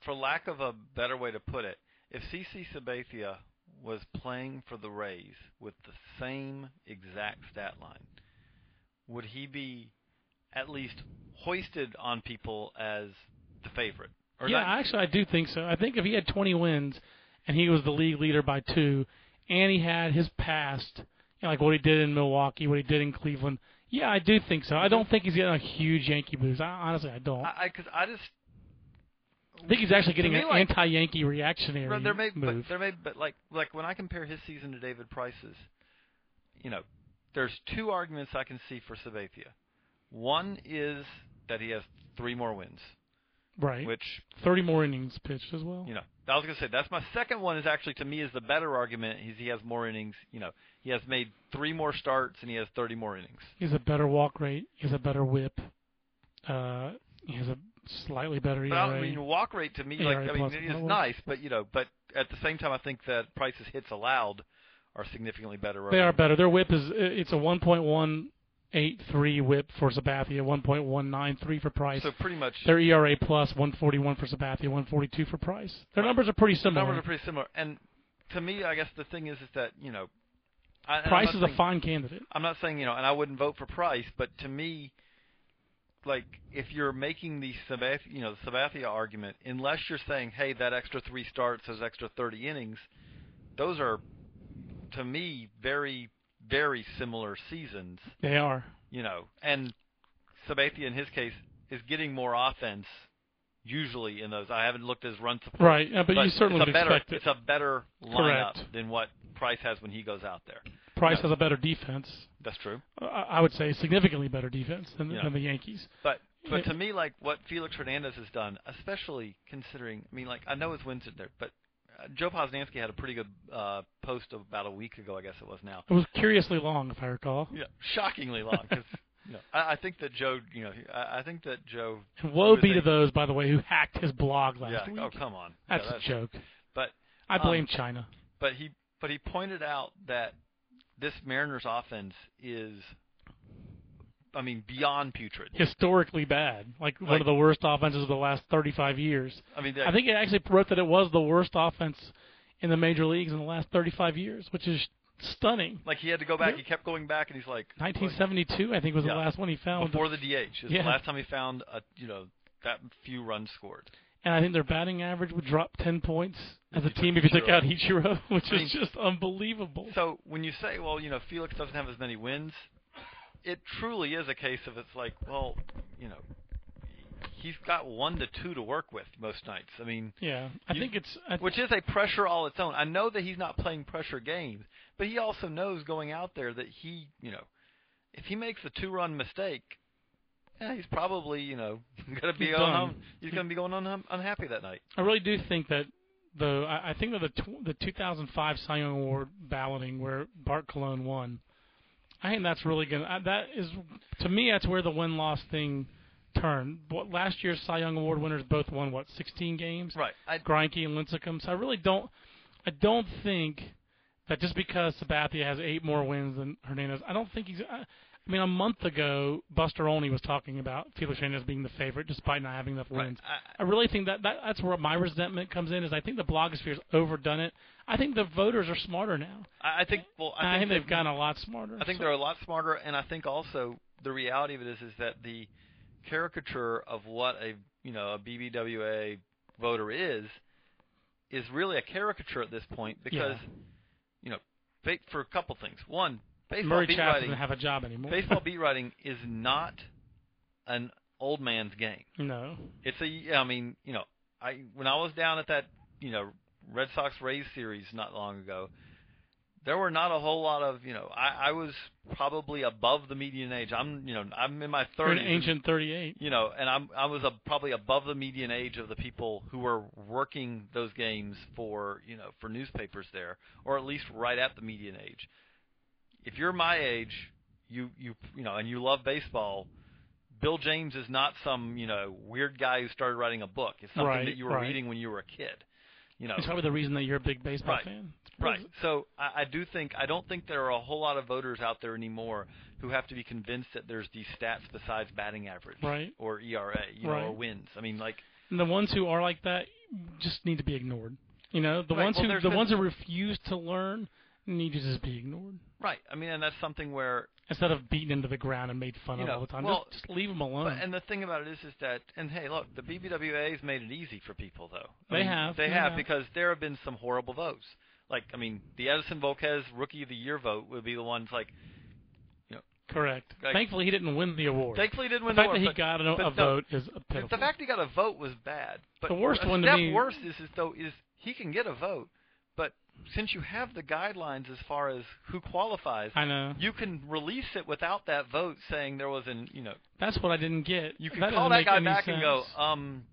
for lack of a better way to put it, if CC Sabathia was playing for the Rays with the same exact stat line, would he be at least hoisted on people as the favorite? Or yeah, not- actually, I do think so. I think if he had 20 wins and he was the league leader by two, and he had his past, you know, like what he did in Milwaukee, what he did in Cleveland, yeah, I do think so. I don't think he's getting a huge Yankee boost. I, honestly, I don't. I, I because I, just I think he's actually getting an like- anti-Yankee reactionary there may, move. but there may, but like, like when I compare his season to David Price's, you know, there's two arguments I can see for Sabathia. One is that he has three more wins, right. which 30 more innings pitched as well. you know, I was gonna say that's my second one. Is actually to me is the better argument. He's he has more innings. You know, he has made three more starts and he has 30 more innings. He has a better walk rate. He has a better whip. Uh, he has a slightly better But I mean, walk rate to me, like ERA I mean, it's nice, but you know, but at the same time, I think that Price's hits allowed are significantly better. They are better. Their whip is it's a 1.183 whip for Sabathia, 1.193 for Price. So pretty much Their ERA plus 141 for Sabathia, 142 for Price. Their numbers are pretty The similar. numbers are pretty similar. And to me, I guess the thing is, is that you know, I, Price is a fine candidate. I'm not saying you know, and I wouldn't vote for Price, but to me, like if you're making the Sabathia, you know, the Sabathia argument, unless you're saying, hey, that extra three starts, those extra 30 innings, those are, to me, very, very similar seasons. They are. You know, and Sabathia in his case is getting more offense. Usually in those, I haven't looked at his run support. Right, uh, but you certainly it's a better, expect it. It's a better lineup Correct. than what Price has when he goes out there. Price Yeah. has a better defense. That's true. I would say significantly better defense than, Yeah. than the Yankees. But but to me, like what Felix Hernandez has done, especially considering, I mean, like I know his wins in there, but Joe Posnanski had a pretty good uh, post about a week ago, I guess it was now. It was curiously long, if I recall. Yeah, shockingly long. Cause, you know, I, I think that Joe, you know, I, I think that Joe. Woe be to those, by the way, who hacked his blog last Yeah. week. Oh, come on. That's yeah, a joke. But I blame um, China. but he but he pointed out that this Mariners offense is, I mean, beyond putrid. Historically bad, like, one of the worst offenses of the last 35 years. I mean, I think it actually wrote that it was the worst offense in the major leagues in the last 35 years, which is stunning. like he had to go back. He kept going back, and he's like, 1972, I think, was Yeah. the last one he found. before the DH. Is Yeah. the last time he found a you know that few runs scored. and I think their batting average would drop 10 points as a team if you took out Ichiro, which I mean- is just unbelievable. So when you say, well, you know, Felix doesn't have as many wins, it truly is a case of it's like, well, you know, he's got one to two to work with most nights. I mean, yeah, I you- think it's I, which is a pressure all its own. I know that he's not playing pressure games, but he also knows going out there that he, you know, if he makes a two-run mistake, yeah, he's probably, you know, going to be He's on done. He's going to be going un- unhappy that night. I really do think that the I, I think that the tw- the 2005 Cy Young Award balloting where Bartolo Colon won, I think that's really uh, that is to me that's where the win loss thing turned. What last year's Cy Young Award winners both won what 16 games, Right. I, Greinke and Lincecum. So I really don't I don't think that just because Sabathia has eight more wins than Hernandez, I don't think he's. I, I mean, a month ago, Buster Olney was talking about Felix Hernandez being the favorite despite not having enough right. wins. I, I really think that, that that's where my resentment comes in. Is I think the blogosphere's overdone it. I think the voters are smarter now. I I think. Well, And I think, they've that- gotten a lot smarter. I think So- they're a lot smarter, and I think also the reality of it is is that the caricature of what a you know a BBWA voter is is really a caricature at this point because you know for a couple things. One, baseball Murray beat Chass writing. doesn't have a job anymore. baseball beat writing is not an old man's game. no. It's a I mean you know I when I was down at that you know Red Sox Rays series not long ago, there were not a whole lot of you know I, I was probably above the median age. I'm you know I'm in my You're an 30s. ancient 38. You know, and I'm I was a, probably above the median age of the people who were working those games for you know for newspapers there, or at least right at the median age. If you're my age, you you you know, and you love baseball, Bill James is not some you know weird guy who started writing a book. It's something Right, that you were right. reading when you were a kid. You know, It's probably the reason that you're a big baseball Right. fan. Right. So I, I do think I don't think there are a whole lot of voters out there anymore who have to be convinced that there's these stats besides batting average Right. or ERA, you know, or wins. I mean, like And the ones who are like that just need to be ignored. You know, the Right, ones well, who the been- ones who refuse to learn need to just be ignored right. I mean, and that's something where. instead of beaten into the ground and made fun You of know, all the time. well, just, just leave them alone. But, and the thing about it is, is that, and hey, look, the BBWA's made it easy for people, though. I They mean, have, They they have have. because there have been some horrible votes. Like, I mean, the Edinson Volquez Rookie of the Year vote would be the ones like. Correct. Like- Thankfully, he didn't win the award. Thankfully, he didn't win the win fact the that he award, got a, a no, vote is a pitiful. The fact he got a vote was bad. But The worst one to me- worse is, is though is he can get a vote, since you have the guidelines as far as who qualifies, I know. you can release it without that vote saying there was an you know That's what I didn't get. you can that call that guy back sense. and go um.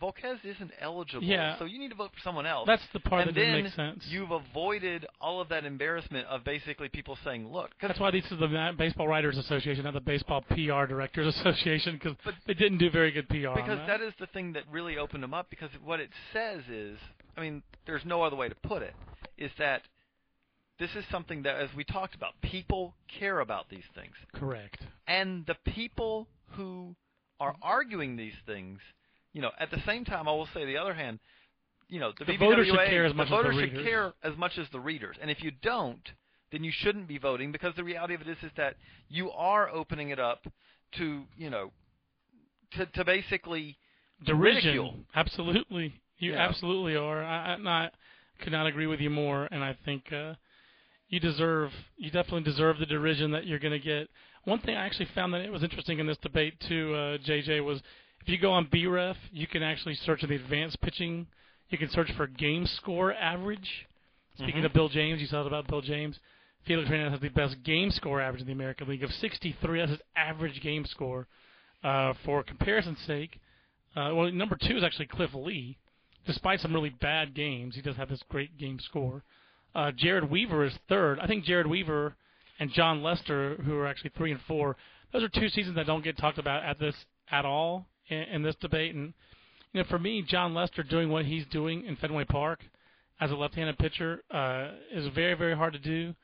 Volquez isn't eligible, Yeah. so you need to vote for someone else. That's the part and that then didn't make sense. you've avoided all of that embarrassment of basically people saying, "Look, 'cause That's why this is the Baseball Writers Association, not the Baseball PR Directors Association, because they didn't do very good PR. on because that. that is the thing that really opened them up because what it says is i mean there's no other way to put it is that this is something that as we talked about people care about these things correct. and the people who are arguing these things you know at the same time i will say the other hand you know the, The BBWA, voters should care as the much as the voters should readers. care as much as the readers and if you don't then you shouldn't be voting because the reality of it is is that you are opening it up to you know to to basically Derision. ridicule. Absolutely. You Yeah. absolutely are. I, I not could not agree with you more, and I think uh, you deserve, you definitely deserve the derision that you're going to get. One thing I actually found that it was interesting in this debate too, uh, JJ, was if you go on BREF, you can actually search in the advanced pitching. You can search for game score average. Speaking Mhm. of Bill James, you saw about Bill James. Felix Hernandez has the best game score average in the American League of 63. That's his average game score. Uh, for comparison's sake, uh, well, number two is actually Cliff Lee, despite some really bad games, he does have this great game score. Uh, Jered Weaver is third. I think Jered Weaver and Jon Lester, who are actually three and four, those are two seasons that don't get talked about at this at all in, in this debate. And you know, for me, Jon Lester doing what he's doing in Fenway Park as a left-handed pitcher uh, is very, very hard to do.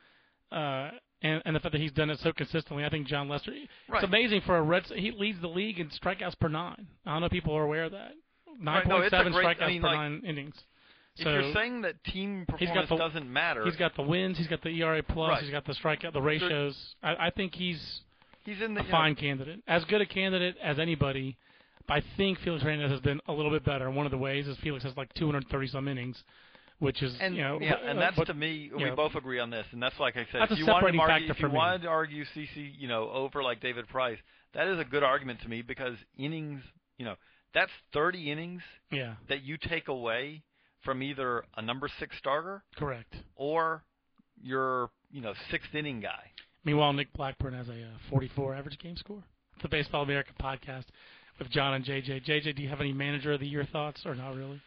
Uh, and, and the fact that he's done it so consistently, I think Jon Lester. Right. It's amazing for a Reds. He leads the league in strikeouts per nine. I don't know if people are aware of that. Nine point seven strikeouts I mean, per like, nine innings. If you're saying that team he's got performance the- doesn't matter, he's got the wins, he's got the ERA plus, Right. he's got the strikeout, the ratios. I, I think he's he's in the a you know, fine candidate, as good a candidate as anybody. But I think Felix Hernandez has been a little bit better. One of the ways is Felix has like 230 some innings, which is And you know, yeah, and uh, that's but, to me. We know, both agree on this, and that's like I said. That's if a you wanted separating to argue, if you me. wanted to argue CC, you know, over like David Price, that is a good argument to me because innings, you know, that's 30 innings yeah, that you take away from either a number six starter correct. or your, you know, sixth inning guy. Meanwhile, Nick Blackburn has a uh, 44 average game score. It's the Baseball America podcast with John and JJ. JJ, do you have any manager of the year thoughts or not really?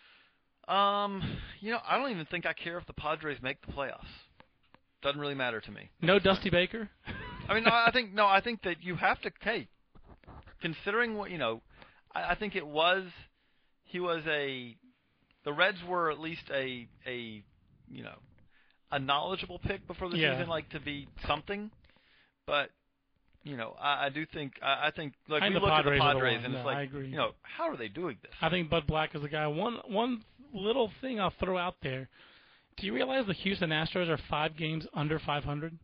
Um, you know, I don't even think I care if the Padres make the playoffs. Doesn't really matter to me. No Dusty Baker. I mean, no, I think no, I think that you have to. Hey, considering what you know, I, I think it was he was a the Reds were at least a a you know a knowledgeable pick before the Yeah. season, like to be something. But you know, I, I do think I, I think like I we look the at the Padres the and it's No, like you know how are they doing this? I think Bud Black is the guy. One one little thing I'll throw out there. Do you realize the Houston Astros are five games under 500?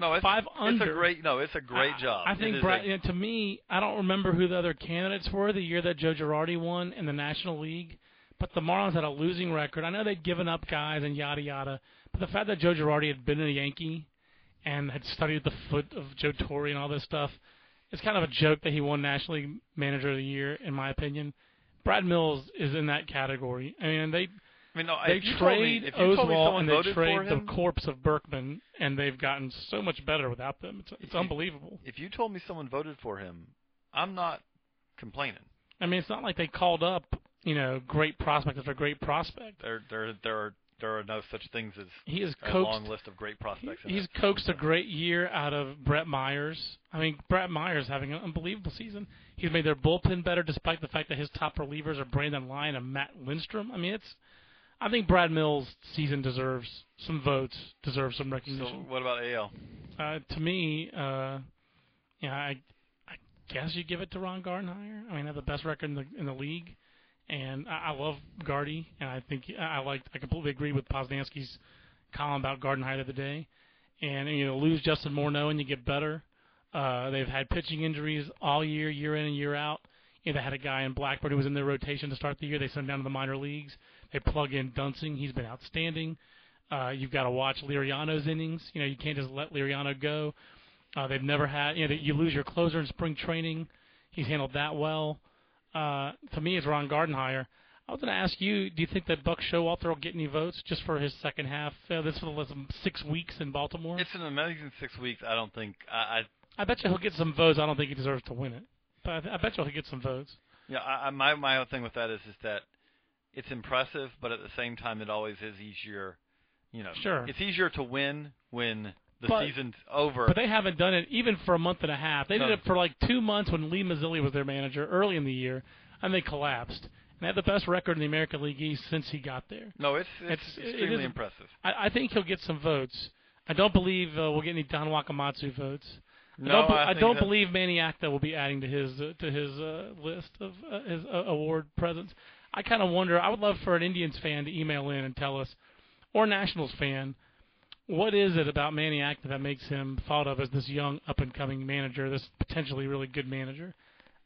No, it's, five It's a great no, it's a great I- job. I think Brad, a- you know, to me, I don't remember who the other candidates were the year that Joe Girardi won in the National League, but the Marlins had a losing record. I know they'd given up guys and yada yada, but the fact that Joe Girardi had been a Yankee and had studied the foot of Joe Torre and all this stuff, it's kind of a joke that he won National League Manager of the Year, in my opinion. Brad Mills is in that category. I mean, they I mean, they if you trade if me someone and they trade the corpse of Berkman, and they've gotten so much better without them. It's, it's you- unbelievable. if you told me someone voted for him, I'm not complaining. I mean, it's not like they called up, you know, great prospect after great prospect. There, there, there are there are no such things as He has a coaxed. long list of great prospects. in He's coaxed a great year out of Brett Myers. I mean, Brett Myers having an unbelievable season. He's made their bullpen better, despite the fact that his top relievers are Brandon Lyon and Matt Lindstrom. I mean, it's. I think Brad Mills' season deserves some votes, deserves some So recognition. what about AL? Uh, to me, uh, yeah, I, I guess you give it to Ron Gardenhire. I mean, they have the best record in the in the league, and I, I love Gardy, and I think I I like I completely agree with Posnanski's column about Gardenhire of the other day. And you know, lose Justin Morneau and you get better. Uh, they've had pitching injuries all year, year in and year out. You know, they had a guy in Blackburn who was in their rotation to start the year. They sent him down to the minor leagues. They plug in Duensing. He's been outstanding. Uh, you've got to watch Liriano's innings. You know, you can't just let Liriano go. Uh, they've never had, you know, you lose your closer in spring training. He's handled that well. Uh, to me, it's Ron Gardenhire. I was going to ask you, do you think that Buck Showalter will get any votes just for his second half? Uh, this was six weeks in Baltimore. It's an amazing six weeks. I don't think I. I I bet you he'll get some votes. I don't think he deserves to win it, but I, th- I bet you he'll get some votes. yeah, I, I, my my own thing with that is is that it's impressive, but at the same time, it always is easier. You know, Sure. it's easier to win when the But- season's over. But they haven't done it even for a month and a half. They did it for like two months when Lee Mazzilli was their manager early in the year, and they collapsed. And they had the best record in the American League East since he got there. no, it's it's, It's- it extremely is- impressive. I, I think he'll get some votes. I don't believe uh, we'll get any Don Wakamatsu votes. No, I don't, be- I I don't believe Manny Acta will be adding to his uh, to his uh, list of uh, his uh, award presents. I kind of wonder. I would love for an Indians fan to email in and tell us, or Nationals fan, what is it about Manny Acta that makes him thought of as this young up and coming manager, this potentially really good manager?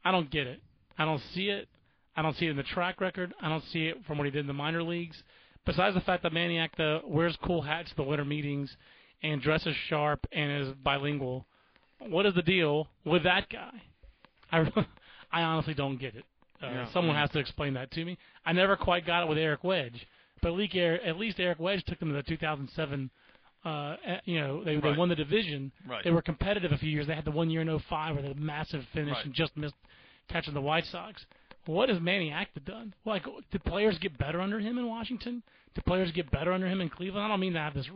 I don't get it. I don't see it. I don't see it in the track record. I don't see it from what he did in the minor leagues. Besides the fact that Manny Acta uh, wears cool hats to the winter meetings and dresses sharp and is bilingual, what is the deal with that guy? I, I honestly don't get it. Uh, Yeah. Someone has to explain that to me. I never quite got it with Eric Wedge, but at least, Eric- at least Eric Wedge took them to the 2007. Uh, you know, they they won the division. Right. They were competitive a few years. They had the one year in 05 where they had a massive finish Right. and just missed catching the White Sox. what has Manny Acta done? Like, did players get better under him in Washington? Did players get better under him in Cleveland? I don't mean to have this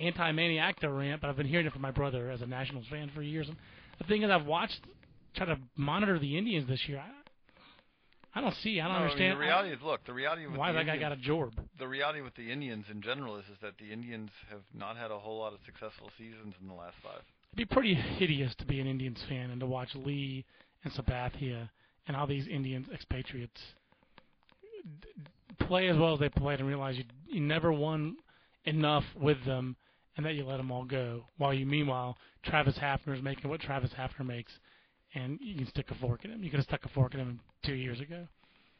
anti-Manny Acta rant, but I've been hearing it from my brother as a Nationals fan for years. The thing is, I've watched, try to monitor the Indians this year. I, I don't see. I don't No, I mean, understand. the reality is, look, the reality with why the that guy got a jorb. the reality with the Indians in general is, is that the Indians have not had a whole lot of successful seasons in the last five. It'd be pretty hideous to be an Indians fan and to watch Lee and Sabathia and all these Indians expatriates play as well as they played and realize you you never won enough with them and that you let them all go. While you meanwhile Travis Hafner is making what Travis Hafner makes, and you can stick a fork in him. You could have stuck a fork in him two years ago.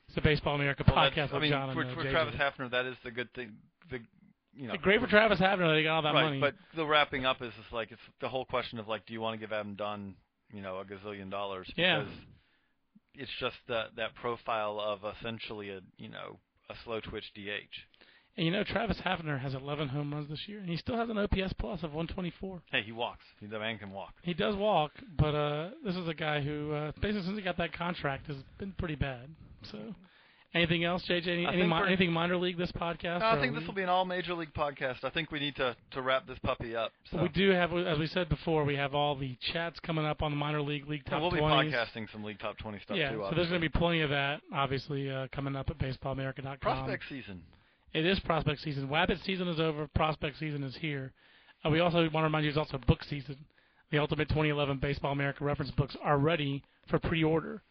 It's the Baseball America Well, podcast I with mean, John for, and uh, for. Travis Hafner, that is the good thing. The you know, It's great for Travis Hafner that he got all that right, money. but the wrapping up is just like it's the whole question of like, do you want to give Adam Dunn, you know, a gazillion dollars? Yeah. Because it's just that that profile of essentially a you know a slow twitch DH. And you know Travis Hafner has 11 home runs this year, and he still has an OPS plus of 124. Hey, he walks. He, the man can walk. He does walk, but uh, this is a guy who, uh, basically since he got that contract, has been pretty bad. So, anything else, JJ? Any, any mi- anything minor league this podcast? No, I think this will be an all major league podcast. I think we need to to wrap this puppy up. So. We do have, as we said before, we have all the chats coming up on the minor league league And top we'll be 20s. podcasting some league top twenty stuff yeah, too. so there's going to be plenty of that, obviously, uh, coming up at BaseballAmerica.com. prospect season. It is prospect season. Wabbit season is over. Prospect season is here. Uh, we also want to remind you it's also book season. The Ultimate 2011 Baseball America reference books are ready for pre-order.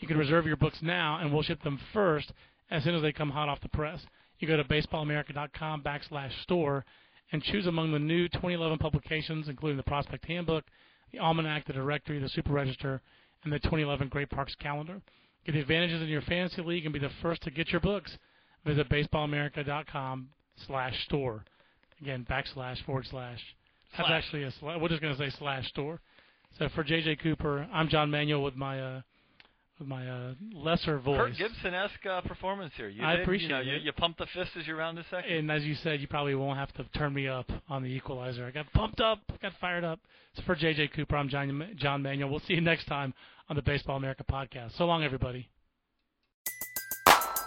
You can reserve your books now, and we'll ship them first as soon as they come hot off the press. You go to baseballamerica.com backslash store and choose among the new 2011 publications, including the Prospect Handbook, the Almanac, the Directory, the Super Register, and the 2011 Great Parks Calendar. Get the advantages in your fantasy league and be the first to get your books. Visit baseballamerica.com slash store. Again, backslash forward slash. That's Slash. actually a slash. We're just going to say slash store. So for JJ Cooper, I'm John Manuel with my uh, with my uh, lesser voice. Kirk Gibson-esque uh, performance here. You I did, appreciate you know, it. you pumped the fist as you round the second. And as you said, you probably won't have to turn me up on the equalizer. I got pumped up, got fired up. So for JJ Cooper, I'm John, John Manuel. We'll see you next time on the Baseball America podcast. So long, everybody.